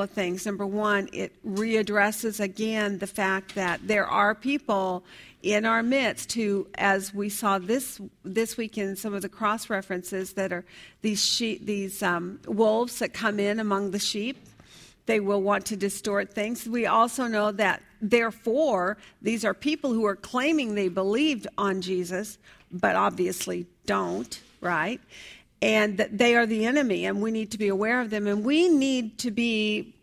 of things. Number one, it readdresses again the fact that there are people in our midst who, as we saw this this week in some of the cross references, that are these sheep, these um, wolves that come in among the sheep. They will want to distort things. We also know that, therefore, these are people who are claiming they believed on Jesus, but obviously don't, right? And that they are the enemy, and we need to be aware of them. And we need to be,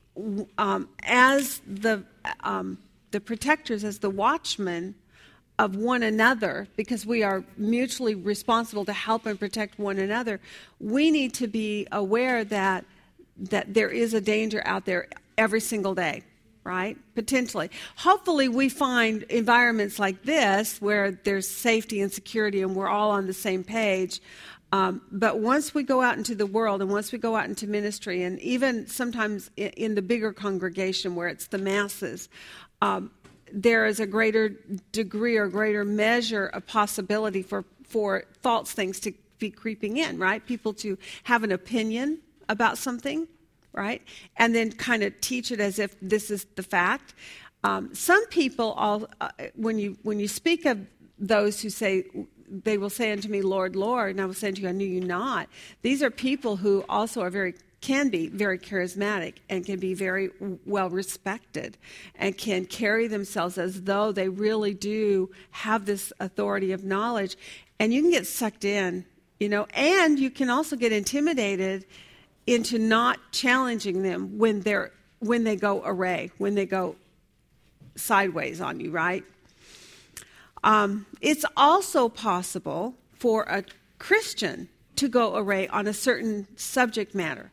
um, as the um, the protectors, as the watchmen of one another, because we are mutually responsible to help and protect one another. We need to be aware that that there is a danger out there every single day, right? Potentially. Hopefully, we find environments like this where there's safety and security and we're all on the same page. Um, but once we go out into the world and once we go out into ministry, and even sometimes in, the bigger congregation where it's the masses, um, there is a greater degree or greater measure of possibility for, for false things to be creeping in, right? People to have an opinion about something, right? And then kind of teach it as if this is the fact. Um, some people, all, uh, when, you, when you speak of those who say, they will say unto me, Lord, Lord, and I will say unto you, I knew you not. These are people who also are very can be very charismatic and can be very well respected and can carry themselves as though they really do have this authority of knowledge and you can get sucked in you know and you can also get intimidated into not challenging them when they're when they go array, when they go sideways on you, right? Um, it's also possible for a Christian to go array on a certain subject matter.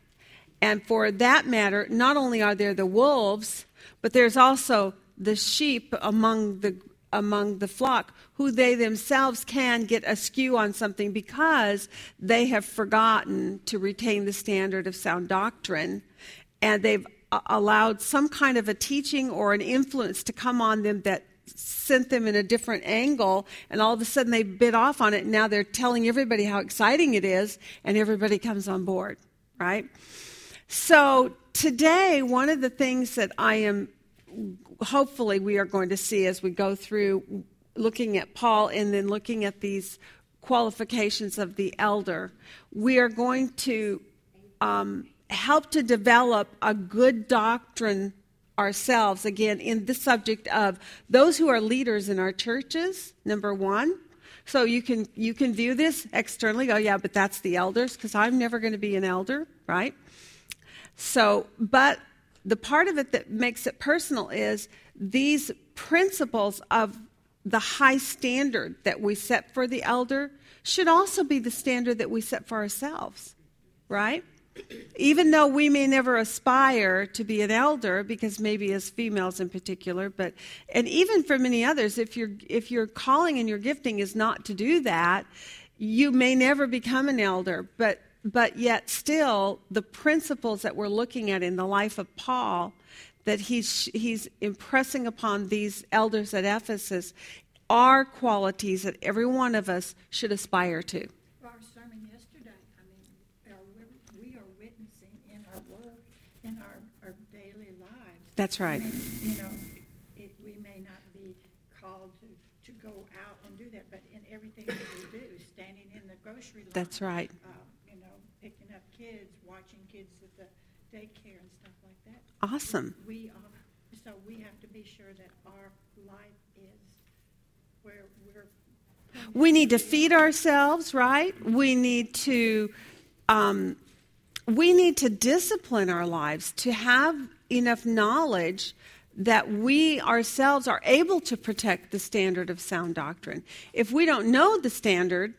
And for that matter, not only are there the wolves, but there's also the sheep among the among the flock who they themselves can get askew on something because they have forgotten to retain the standard of sound doctrine and they've allowed some kind of a teaching or an influence to come on them that sent them in a different angle and all of a sudden they bit off on it. And now they're telling everybody how exciting it is and everybody comes on board right? So today one of the things that i am hopefully we are going to see as we go through looking at Paul and then looking at these qualifications of the elder, we are going to um, help to develop a good doctrine ourselves, again, in the subject of those who are leaders in our churches, number one. So you can you can view this externally. Oh yeah, but that's the elders because I'm never going to be an elder, right? So, but the part of it that makes it personal is these principles of the high standard that we set for the elder should also be the standard that we set for ourselves, right? Even though we may never aspire to be an elder, because maybe as females in particular, but and even for many others, if your if your calling and your gifting is not to do that, you may never become an elder. But but yet still the principles that we're looking at in the life of Paul that he's he's impressing upon these elders at Ephesus are qualities that every one of us should aspire to. Our sermon yesterday, I mean, we are witnessing in our work, in our, our daily lives. That's right. I you know, it, we may not be called to, to go out and do that, but in everything that we do, standing in the grocery line. That's right. Uh, picking up kids, watching kids at the daycare and stuff like that. Awesome. We are, so we have to be sure that our life is where we're. We need to feed ourselves, right? We need to. Um, we need to discipline our lives to have enough knowledge that we ourselves are able to protect the standard of sound doctrine. If we don't know the standard,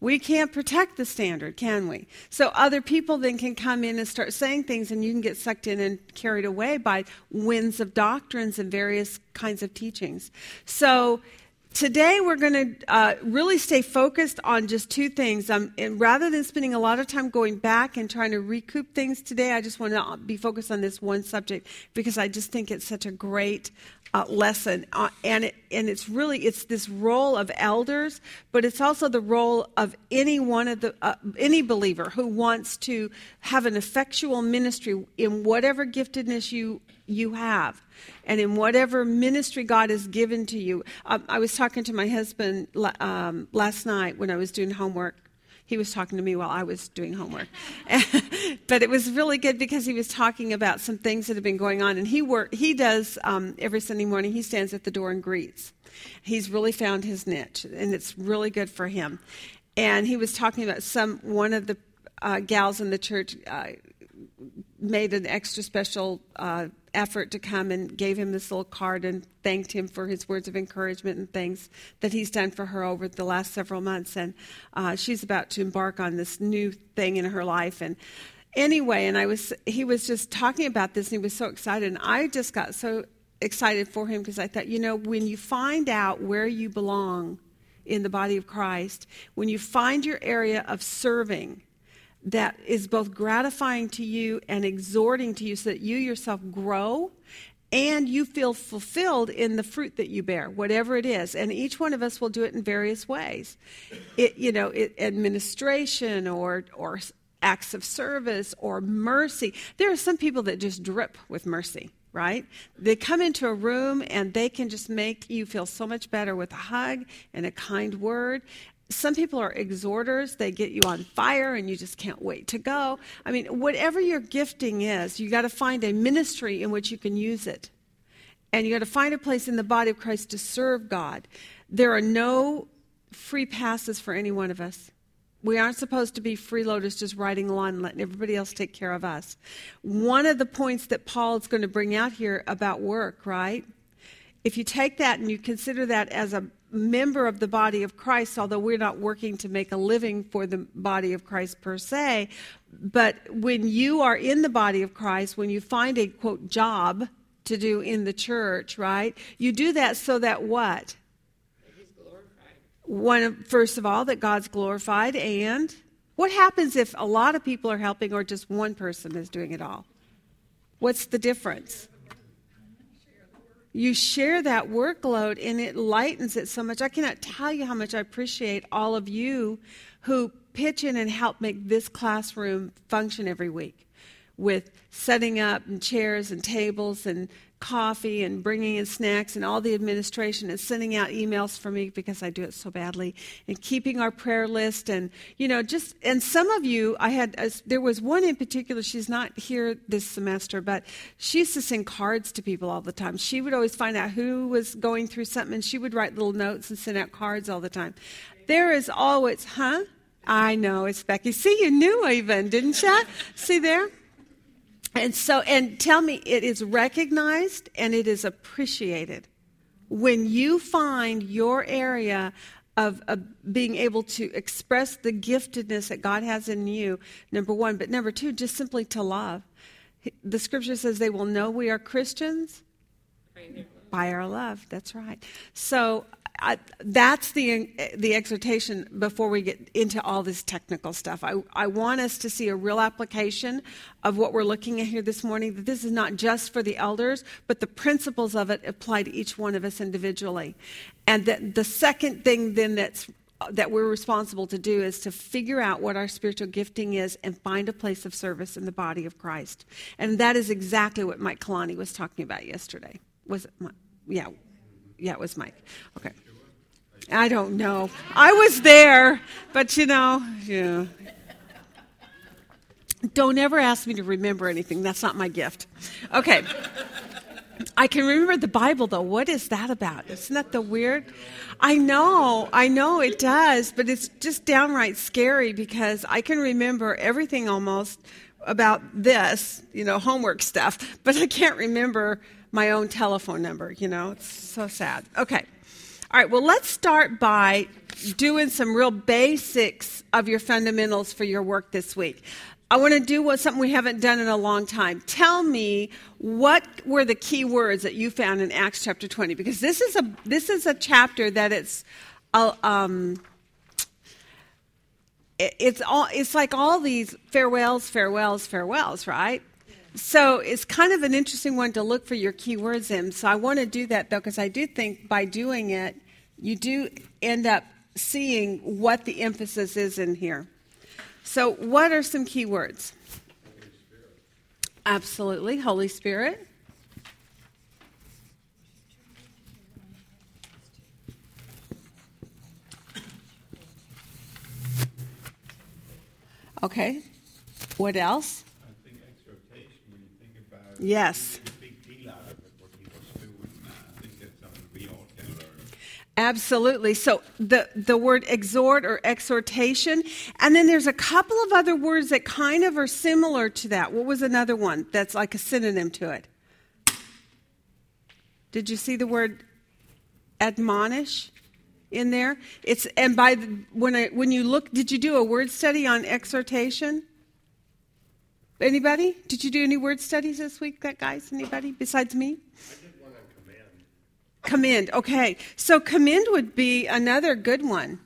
we can't protect the standard, can we? So other people then can come in and start saying things, and you can get sucked in and carried away by winds of doctrines and various kinds of teachings. So today we're going to uh, really stay focused on just two things. Um, and rather than spending a lot of time going back and trying to recoup things today, I just want to be focused on this one subject because I just think it's such a great uh, lesson. Uh, and it and it's really it's this role of elders, but it's also the role of any one of the uh, any believer who wants to have an effectual ministry in whatever giftedness you you have and in whatever ministry God has given to you. Um, I was talking to my husband um, last night when I was doing homework he was talking to me while I was doing homework. but it was really good because he was talking about some things that have been going on. And he work, he does um, every Sunday morning, he stands at the door and greets. He's really found his niche, and it's really good for him. And he was talking about some one of the uh, gals in the church uh, made an extra special uh, effort to come and gave him this little card and thanked him for his words of encouragement and things that he's done for her over the last several months. And uh, she's about to embark on this new thing in her life. And anyway, and I was he was just talking about this and he was so excited, and I just got so excited for him because I thought, you know, when you find out where you belong in the body of Christ, when you find your area of serving that is both gratifying to you and exhorting to you so that you yourself grow and you feel fulfilled in the fruit that you bear whatever it is. And each one of us will do it in various ways. It, you know it, administration or or acts of service or mercy. There are some people that just drip with mercy right? They come into a room and they can just make you feel so much better with a hug and a kind word some people are exhorters. They get you on fire and you just can't wait to go. I mean whatever your gifting is you got to find a ministry in which you can use it. And you got to find a place in the body of christ to serve god. There are no free passes for any one of us. We aren't supposed to be freeloaders just riding along and letting everybody else take care of us. One of the points that paul is going to bring out here about work right if you take that and you consider that as a member of the body of Christ, although we're not working to make a living for the body of Christ per se. But when you are in the body of Christ, when you find a quote job to do in the church, right? You do that so that what? One, first of all, that God's glorified, and what happens if a lot of people are helping or just one person is doing it all? What's the difference? You share that workload and it lightens it so much. I cannot tell you how much I appreciate all of you who pitch in and help make this classroom function every week with setting up and chairs and tables and coffee and bringing in snacks and all the administration and sending out emails for me because I do it so badly and keeping our prayer list. And you know just and some of you I had a, there was one in particular she's not here this semester but she used to send cards to people all the time. She would always find out who was going through something and she would write little notes and send out cards all the time. There is always huh? I know it's Becky. See you knew even didn't you see there and so, and tell me, it is recognized and it is appreciated. When you find your area of, of, being able to express the giftedness that God has in you, number one, but number two, just simply to love. The scripture says they will know we are Christians by our love. That's right. So I, that's the the exhortation before we get into all this technical stuff. I, I want us to see a real application of what we're looking at here this morning. That this is not just for the elders, but the principles of it apply to each one of us individually. And that the second thing then that's that we're responsible to do is to figure out what our spiritual gifting is and find a place of service in the body of Christ. And that is exactly what Mike Kalani was talking about yesterday. Was it? Yeah, yeah, it was Mike. Okay. I don't know. I was there, but you know, yeah. Don't ever ask me to remember anything. That's not my gift. Okay. I can remember the Bible, though. What is that about? Isn't that the weird? I know, I know it does, but it's just downright scary because I can remember everything almost about this, you know, homework stuff, but I can't remember my own telephone number, you know. It's so sad. Okay. All right, well, let's start by doing some real basics of your fundamentals for your work this week. I want to do what something we haven't done in a long time. Tell me what were the key words that you found in Acts chapter 20 because this is a this is a chapter that it's uh, um, it's all it's like all these farewells, farewells, farewells, right? So it's kind of an interesting one to look for your keywords in. So I want to do that though, because I do think by doing it, you do end up seeing what the emphasis is in here. So, what are some keywords? Absolutely, Holy Spirit. Okay. What else? Learn. Absolutely. So the the word exhort or exhortation, and then there's a couple of other words that kind of are similar to that. What was another one that's like a synonym to it? Did you see the word admonish in there? It's and by the, when I when you look, did you do a word study on exhortation? Anybody? Did you do any word studies this week, that guys? Anybody besides me? I did one on command. Commend. Okay. So commend would be another good one.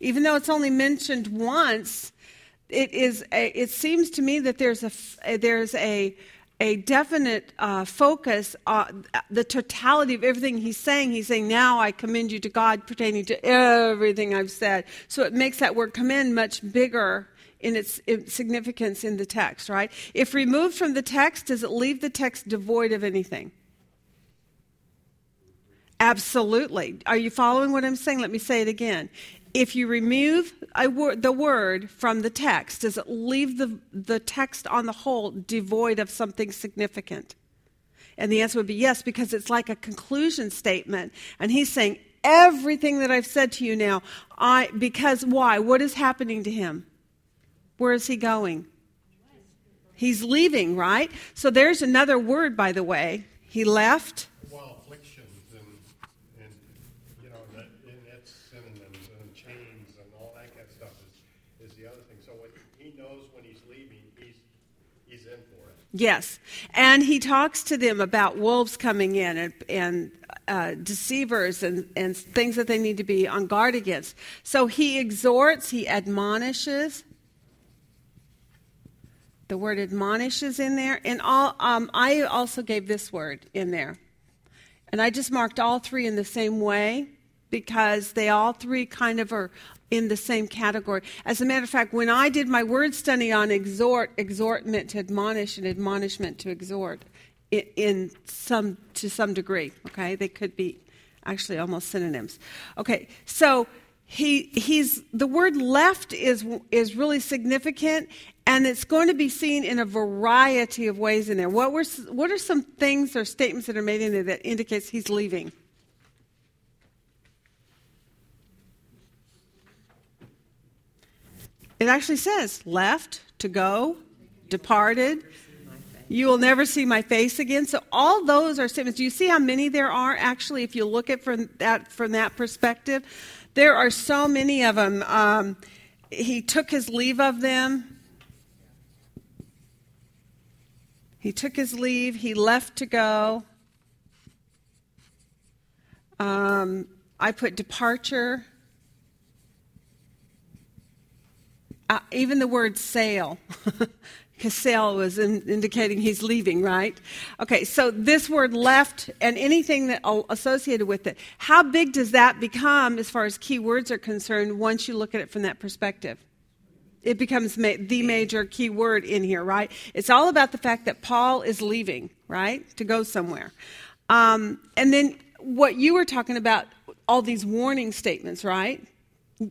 Even though it's only mentioned once, it is. A, it seems to me that there's a there's a a definite uh, focus on the totality of everything he's saying. He's saying, "Now I commend you to God pertaining to everything I've said." So it makes that word commend much bigger in its significance in the text. Right? If removed from the text, does it leave the text devoid of anything? Absolutely. Are you following what I'm saying? Let me say it again. If you remove wor- the word from the text, does it leave the, the text on the whole devoid of something significant? And the answer would be yes, because it's like a conclusion statement. And he's saying, everything that I've said to you now, I, because why? What is happening to him? Where is he going? He's leaving, right? So there's another word, by the way. He left. Well, afflictions and, and, you know, that, and that's synonyms and chains and all that kind of stuff is, is the other thing. So when he knows when he's leaving, he's, he's in for it. Yes. And he talks to them about wolves coming in and, and uh, deceivers and, and things that they need to be on guard against. So he exhorts, he admonishes. The word admonishes in there. And all, um, I also gave this word in there. And I just marked all three in the same way because they all three kind of are in the same category. As a matter of fact, when I did my word study on exhort, exhort meant to admonish and admonishment to exhort in, in some to some degree. Okay, they could be actually almost synonyms. Okay, so he he's the word left is is really significant and it's going to be seen in a variety of ways in there. What were what are some things or statements that are made in there that indicates he's leaving? It actually says left, to go, departed. You will never see my face again. So all those are statements. Do you see how many there are actually if you look at from that from that perspective? There are so many of them. Um, he took his leave of them. He took his leave. He left to go. Um, I put departure. Uh, even the word sail, sail was in, indicating he's leaving, right? Okay, so this word left and anything that associated with it, how big does that become as far as key words are concerned once you look at it from that perspective? It becomes ma- the major key word in here, right? It's all about the fact that Paul is leaving, right, to go somewhere. Um, and then what you were talking about, all these warning statements, right?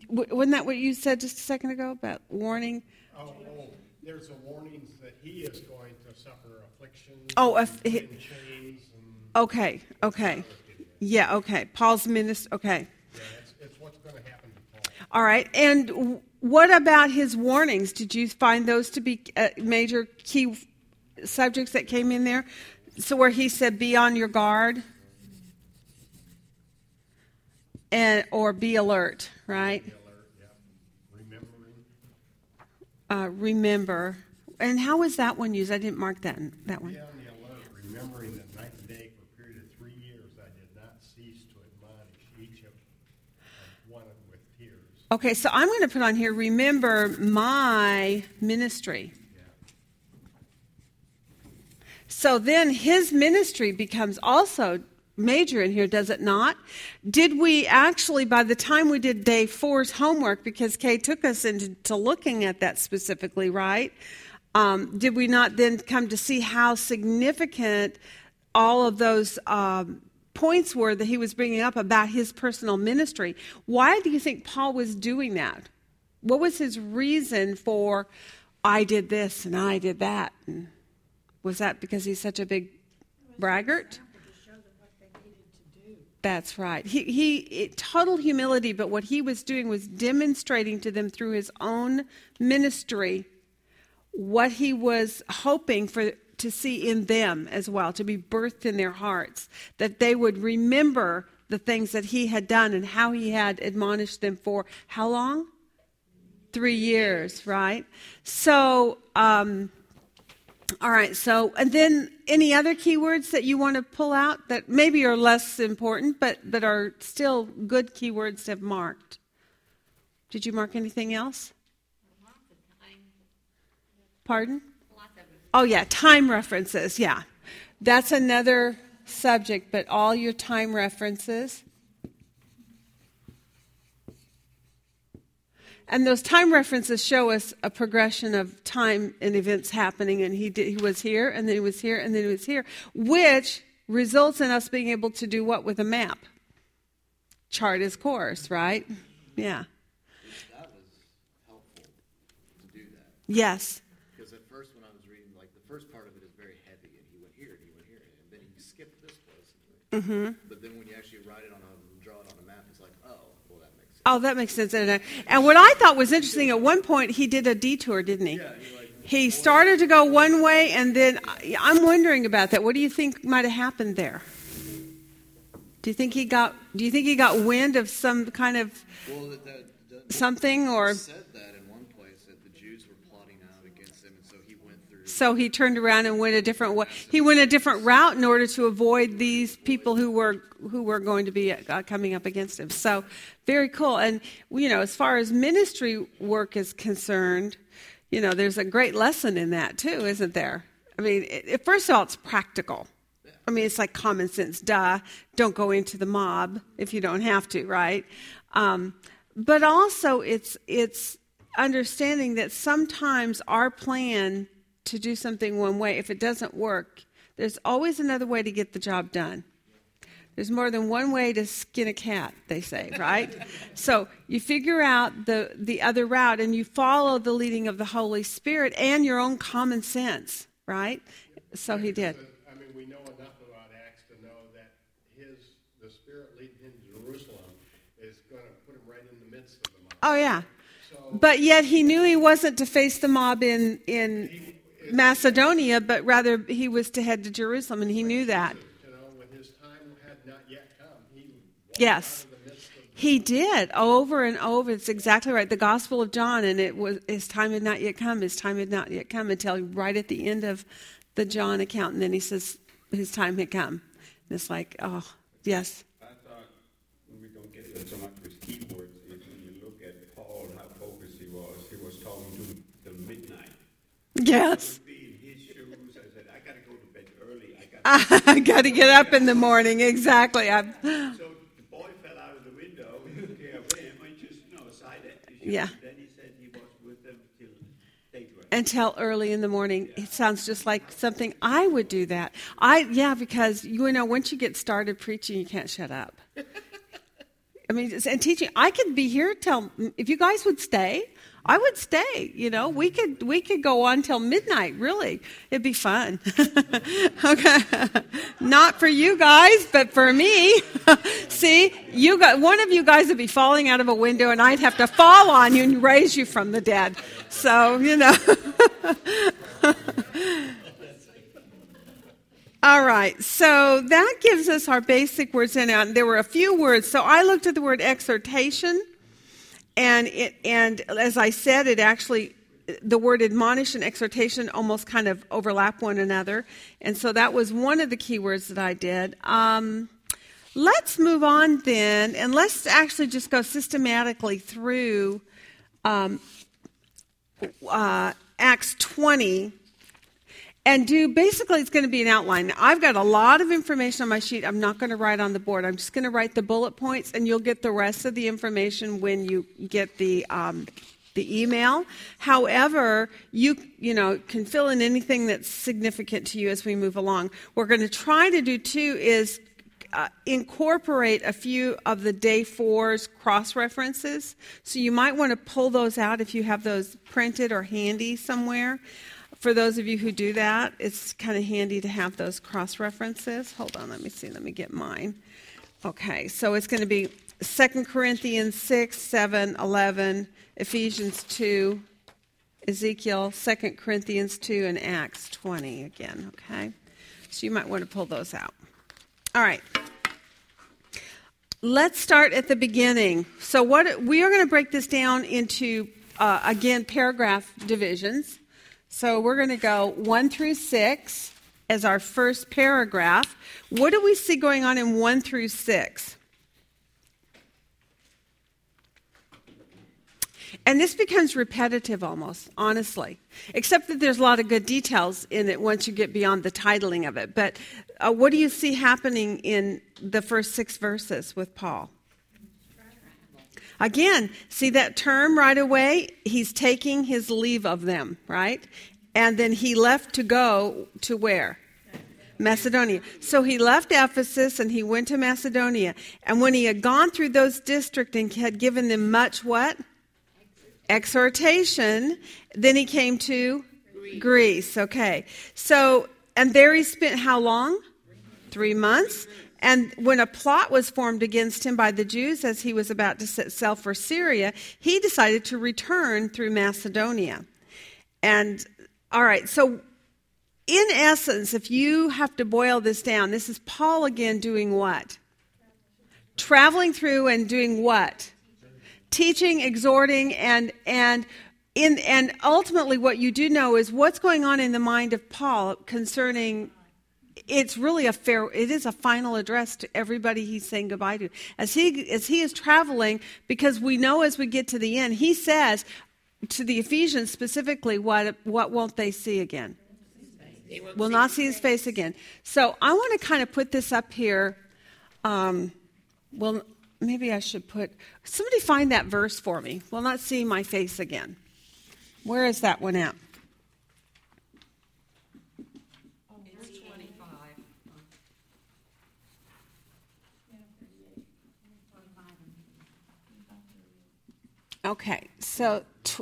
Wasn't that what you said just a second ago about warning? Oh, oh, there's a warnings that he is going to suffer afflictions. Oh, and, he- and chains and, Okay, okay. Yeah, okay. Paul's minister, okay. yeah, it's, it's what's going to happen to Paul. All right. And w- what about his warnings? Did you find those to be uh, major key subjects that came in there? So, where he said, be on your guard and or be alert, right? Be alert, yeah. Remembering. Uh, remember. And how was that one used? I didn't mark that that one. Be on the alert, remembering that night and day for a period of three years I did not cease to admonish each of, of one with tears. Okay, so I'm going to put on here remember my ministry. Yeah. So then his ministry becomes also major in here, does it not? Did we actually, by the time we did day four's homework, because Kay took us into looking at that specifically, right? Um, did we not then come to see how significant all of those um, points were that he was bringing up about his personal ministry? Why do you think Paul was doing that? What was his reason for, I did this and I did that? And was that because he's such a big braggart? That's right. He, he it, total humility, but what he was doing was demonstrating to them through his own ministry what he was hoping for to see in them as well, to be birthed in their hearts, that they would remember the things that he had done and how he had admonished them for how long? Three years, right? So, um, all right, so, and then any other keywords that you want to pull out that maybe are less important, but, but are still good keywords to have marked? Did you mark anything else? Pardon? Oh, yeah, time references, yeah. That's another subject, but all your time references. And those time references show us a progression of time and events happening. And he, did, he was here, and then he was here, and then he was here, which results in us being able to do what with a map? Chart his course, right? Yeah. That was helpful to do that. Yes. Because at first, when I was reading, like the first part of it is very heavy, and he went here and he went here, and then he skipped this place. Mm-hmm. But then when you actually write it on a draw it on a map, it's like, oh, well, that makes sense. Oh, that makes sense. And, uh, and what I thought was interesting, at one point he did a detour, didn't he? Yeah, he like He started to go one way, and then I- I'm wondering about that. What do you think might have happened there? Do you think he got? Do you think he got wind of some kind of well, that, that, that something, or said that in one place that the Jews were plotting out against him, and so he went through. So he turned around and went a different way? He went a different route in order to avoid these people who were who were going to be uh, coming up against him. So very cool. And you know, as far as ministry work is concerned, you know, there's a great lesson in that too, isn't there? I mean, it, first of all, it's practical. I mean, it's like common sense. Duh. Don't go into the mob if you don't have to, right? Um, but also, it's it's understanding that sometimes our plan to do something one way, if it doesn't work, there's always another way to get the job done. There's more than one way to skin a cat, they say, right? so you figure out the, the other route and you follow the leading of the Holy Spirit and your own common sense, right? So he did. I mean, we know enough about Acts to know that his, the Spirit leading him to Jerusalem is going to put him right in the midst of the mob. Oh, yeah. So, But yet he knew he wasn't to face the mob in, in Macedonia, but rather he was to head to Jerusalem, and he knew that. Yes. He did over and over. It's exactly right. The Gospel of John, and it was his time had not yet come. His time had not yet come until right at the end of the John account, and then he says his time had come. And it's like, oh yes, I thought we don't get so much with keywords. If you look at Paul, how focused he was, he was talking to the midnight. Yes. Be in his shoes. I got to go to bed early. I got. I got to get up in the morning. Exactly. I'm, so the boy fell out of the window. We took care of him. I just, you know, side. Yeah. Then he said he was with them till daybreak. until early in the morning. It sounds just like something I would do that. I yeah, because you know once you get started preaching, you can't shut up. I mean, and teaching, I could be here till if you guys would stay, I would stay. You know, we could we could go on till midnight. Really, it'd be fun. okay, not for you guys, but for me. See, you got one of you guys would be falling out of a window, and I'd have to fall on you and raise you from the dead. So you know. All right, so that gives us our basic words in and out. There were a few words. So I looked at the word exhortation, and it and as I said, it actually the word admonish and exhortation almost kind of overlap one another, and so that was one of the key words that I did. Um, let's move on then, and let's actually just go systematically through um, uh, Acts twenty and do basically it's going to be an outline. I've got a lot of information on my sheet. I'm not going to write on the board. I'm just going to write the bullet points, and you'll get the rest of the information when you get the um, the email. However, you you know can fill in anything that's significant to you as we move along. We're going to try to do too is uh, incorporate a few of the day four's cross references. So you might want to pull those out if you have those printed or handy somewhere. For those of you who do that, it's kind of handy to have those cross references. Hold on, let me see. Let me get mine. Okay, so it's going to be 2 Corinthians 6, 7, 11, Ephesians 2, Ezekiel, 2 Corinthians 2, and Acts 20 again, okay? So you might want to pull those out. All right. Let's start at the beginning. So what we are going to break this down into uh, again paragraph divisions. So we're going to go 1 through 6 as our first paragraph. What do we see going on in 1 through 6? And this becomes repetitive almost, honestly, except that there's a lot of good details in it once you get beyond the titling of it. But uh, what do you see happening in the first six verses with Paul? Again, see that term right away? He's taking his leave of them, right? And then he left to go to where? Macedonia. So he left Ephesus and he went to Macedonia. And when he had gone through those districts and had given them much what? exhortation. Then he came to Greece. Okay. So, and there he spent how long? Three months. And when a plot was formed against him by the Jews as he was about to set sail for Syria, he decided to return through Macedonia. And, all right, so in essence, if you have to boil this down, this is Paul again doing what? Traveling through and doing what? teaching, exhorting, and and in and ultimately what you do know is what's going on in the mind of Paul concerning it's really a fair it is a final address to everybody he's saying goodbye to as he as he is traveling because we know as we get to the end he says to the ephesians specifically what what won't they see again will not see his face again so i want to kind of put this up here um, well maybe I should put, somebody find that verse for me. Will not see my face again. Where is that one at? Okay, so. Tw-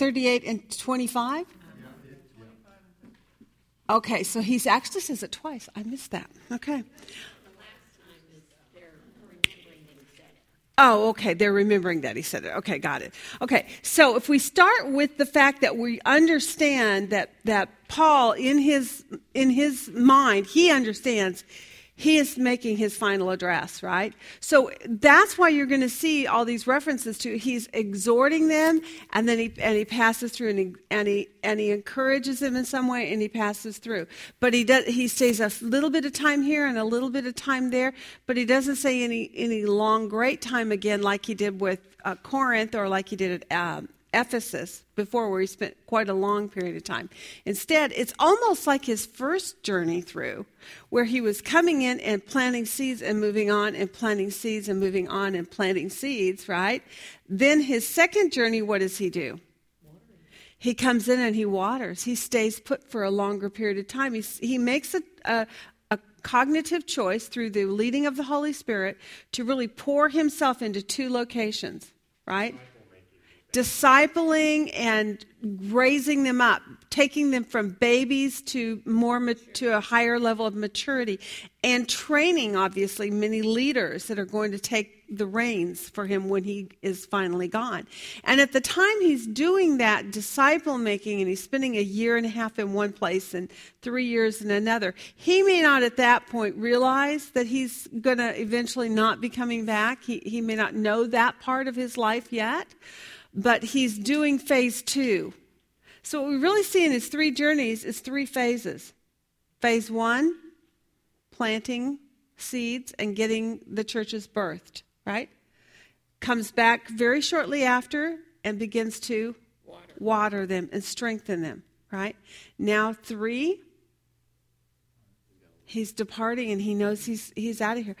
38 and 25? Okay, so he actually says it twice. I missed that. Okay. Oh, okay. They're remembering that he said it. Okay, got it. Okay, so if we start with the fact that we understand that that Paul, in his in his mind, he understands he is making his final address, right? So that's why you're going to see all these references to he's exhorting them, and then he and he passes through and he and he and he encourages them in some way, and he passes through. But he does he stays a little bit of time here and a little bit of time there, but he doesn't say any any long great time again like he did with uh, Corinth or like he did at um, Ephesus before, where he spent quite a long period of time. Instead, it's almost like his first journey through, where he was coming in and planting seeds and moving on and planting seeds and moving on and planting seeds, right? Then his second journey, what does he do? He comes in and he waters. He stays put for a longer period of time. He, he makes a, a, a cognitive choice through the leading of the Holy Spirit to really pour himself into two locations, right? Discipling and raising them up, taking them from babies to more to a higher level of maturity, and training obviously many leaders that are going to take the reins for him when he is finally gone. And at the time he's doing that disciple making and he's spending a year and a half in one place and 3 years in another, he may not at that point realize that he's going to eventually not be coming back. He he may not know that part of his life yet but he's doing phase two. So, what we really see in his three journeys is three phases. Phase one, planting seeds and getting the churches birthed, right? Comes back very shortly after and begins to Water. water them and strengthen them, right? Now, three, he's departing and he knows he's, he's out of here.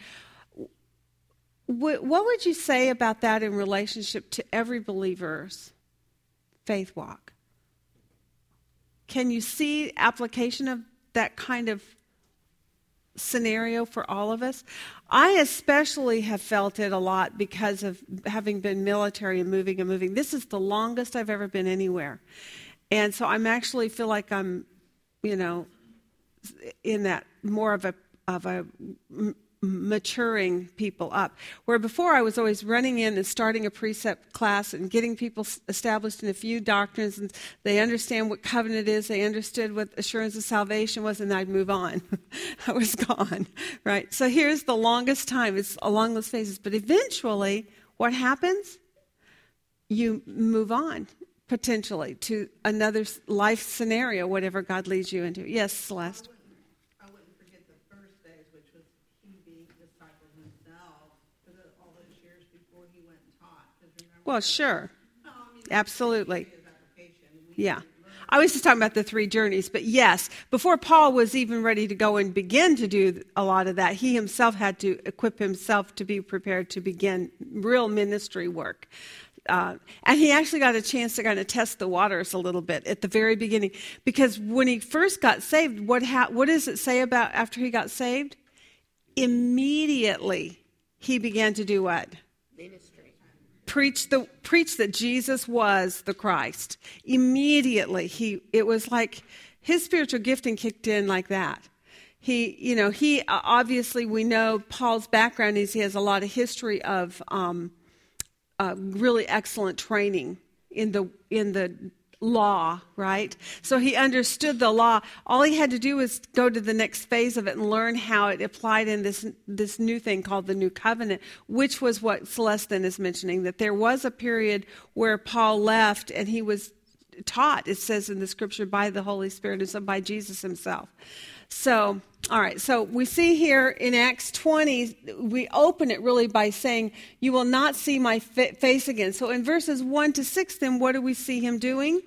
What, what would you say about that in relationship to every believer's faith walk? Can you see application of that kind of scenario for all of us? I especially have felt it a lot because of having been military and moving and moving. This is the longest I've ever been anywhere. And so I'm actually feel like I'm, you know, in that more of a of a maturing people up. Where before I was always running in and starting a precept class and getting people established in a few doctrines and they understand what covenant is, they understood what assurance of salvation was, and I'd move on. I was gone, right? So here's the longest time. It's along those phases. But eventually, what happens? You move on potentially to another life scenario, whatever God leads you into. Yes, Celeste. I wouldn't forget the first days, which was he being a disciple himself for the, all those years before he went and taught. 'Cause remember, Well, sure. Absolutely. Yeah. I was just talking about the three journeys, but yes, before Paul was even ready to go and begin to do a lot of that, he himself had to equip himself to be prepared to begin real ministry work. Uh, and he actually got a chance to kind of test the waters a little bit at the very beginning, because when he first got saved, what ha- what does it say about after he got saved? Immediately, he began to do what? Ministry. Preach the preach that Jesus was the Christ. Immediately he it was like his spiritual gifting kicked in like that. He, you know, he obviously we know Paul's background is he has a lot of history of um, uh, really excellent training in the in the law, right? So he understood the law. All he had to do was go to the next phase of it and learn how it applied in this this new thing called the new covenant, which was what Celestin is mentioning that there was a period where Paul left and he was taught it says in the scripture by the Holy Spirit and so by Jesus himself. So, all right, so we see here in Acts 20, we open it really by saying, You will not see my fa- face again. So in verses 1 to 6, then what do we see him doing?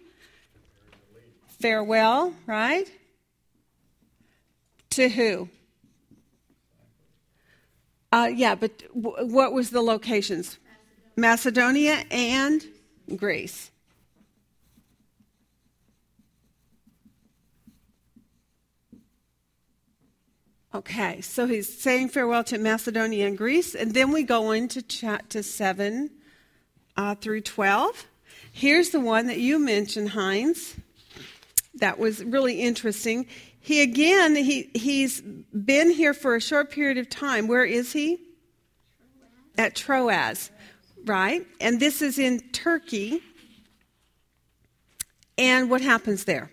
Farewell, right? To who? Uh, yeah, but w- what was the locations? Macedonia and Greece. Okay, so he's saying farewell to Macedonia and Greece, and then we go into chat to 7 uh, through 12. Here's the one that you mentioned, Heinz. That was really interesting. He again, he, he's been here for a short period of time. Where is he? At Troas, right? And this is in Turkey. And what happens there?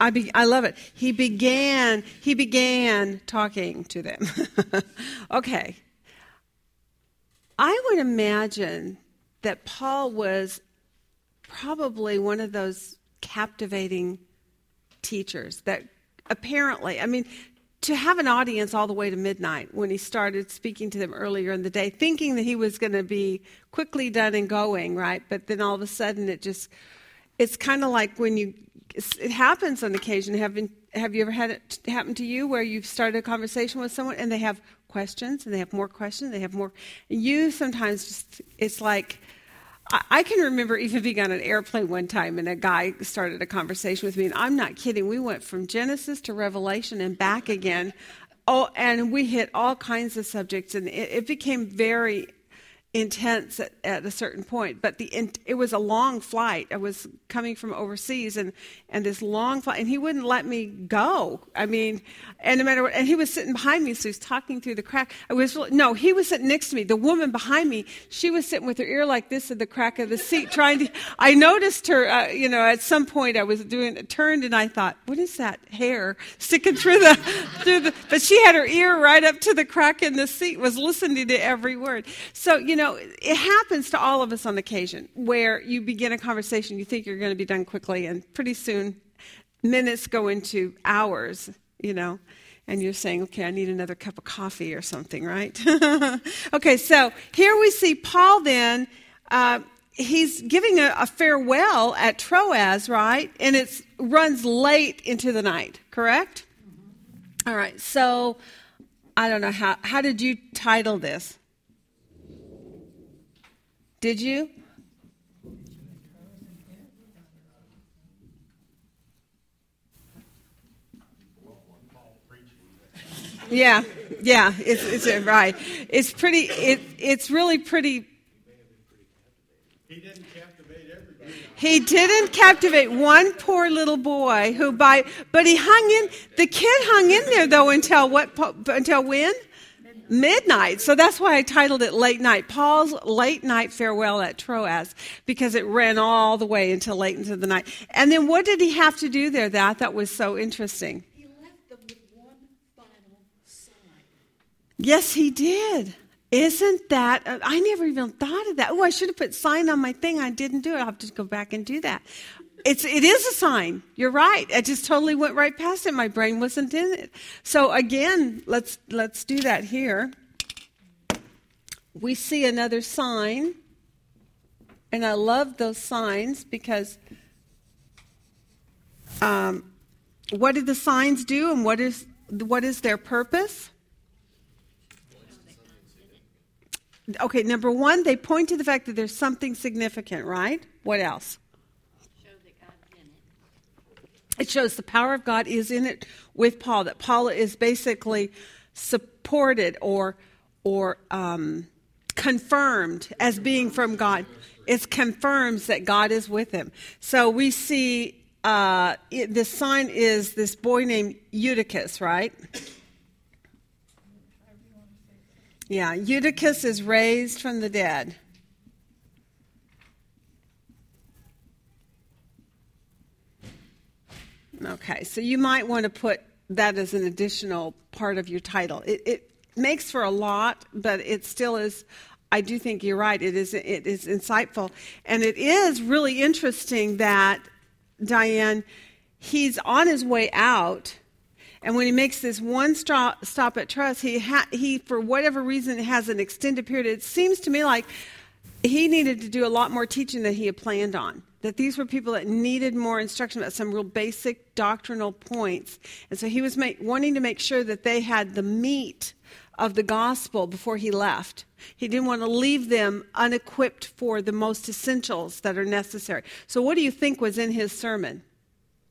I, be, I love it. He began he began talking to them. okay. I would imagine that Paul was probably one of those captivating teachers that apparently, I mean, to have an audience all the way to midnight when he started speaking to them earlier in the day, thinking that he was going to be quickly done and going, right? But then all of a sudden it just, it's kind of like when you, it happens on occasion. Have, been, have you ever had it happen to you where you've started a conversation with someone and they have questions and they have more questions, they have more, you sometimes just, it's like, I- can remember even being on an airplane one time and a guy started a conversation with me, and I'm not kidding. We went from Genesis to Revelation and back again. Oh, and we hit all kinds of subjects, and it, it became very intense at, at a certain point. But the it was a long flight. I was coming from overseas, and and this long flight, and he wouldn't let me go. I mean, and no matter what, and he was sitting behind me, so he was talking through the crack. I was no, he was sitting next to me. The woman behind me, she was sitting with her ear like this at the crack of the seat, trying to. I noticed her. Uh, you know, at some point, I was doing turned, and I thought, what is that hair sticking through the through the? But she had her ear right up to the crack in the seat, was listening to every word. So you know, it happens to all of us on occasion where you begin a conversation, you think you're going to be done quickly, and pretty soon minutes go into hours, you know. And you're saying, okay, I need another cup of coffee or something, right? okay, so here we see Paul then. Uh, he's giving a, a, farewell at Troas, right? And it runs late into the night, correct? Mm-hmm. All right, so I don't know how, how did you title this? Did you? Yeah, yeah, it's, it's right. It's pretty. It, it's really pretty. He didn't captivate everybody. He didn't captivate one poor little boy who by, but he hung in. The kid hung in there though until what? Until when? Midnight. So that's why I titled it Late Night. Paul's Late Night Farewell at Troas, because it ran all the way until late into the night. And then what did he have to do there that I thought was so interesting? He left them with one final sign. Yes, he did. Isn't that? I never even thought of that. Oh, I should have put sign on my thing. I didn't do it. I'll have to go back and do that. It's it is a sign. You're right. I just totally went right past it. My brain wasn't in it. So again, let's let's do that here. We see another sign, and I love those signs because um, what did the signs do, and what is what is their purpose? Okay, number one, they point to the fact that there's something significant, right? What else? It shows the power of God is in it with Paul. That Paul is basically supported or or um, confirmed as being from God. It confirms that God is with him. So we see uh, it, the sign is this boy named Eutychus, right? Yeah, Eutychus is raised from the dead. Okay, so you might want to put that as an additional part of your title. It, it makes for a lot, but it still is. I do think you're right. It is. It is insightful, and it is really interesting that Diane, he's on his way out and when he makes this one stop, stop at Troas, he, ha- he, for whatever reason, has an extended period. It seems to me like he needed to do a lot more teaching than he had planned on. That these were people that needed more instruction about some real basic doctrinal points. And so he was make, wanting to make sure that they had the meat of the gospel before he left. He didn't want to leave them unequipped for the most essentials that are necessary. So, what do you think was in his sermon?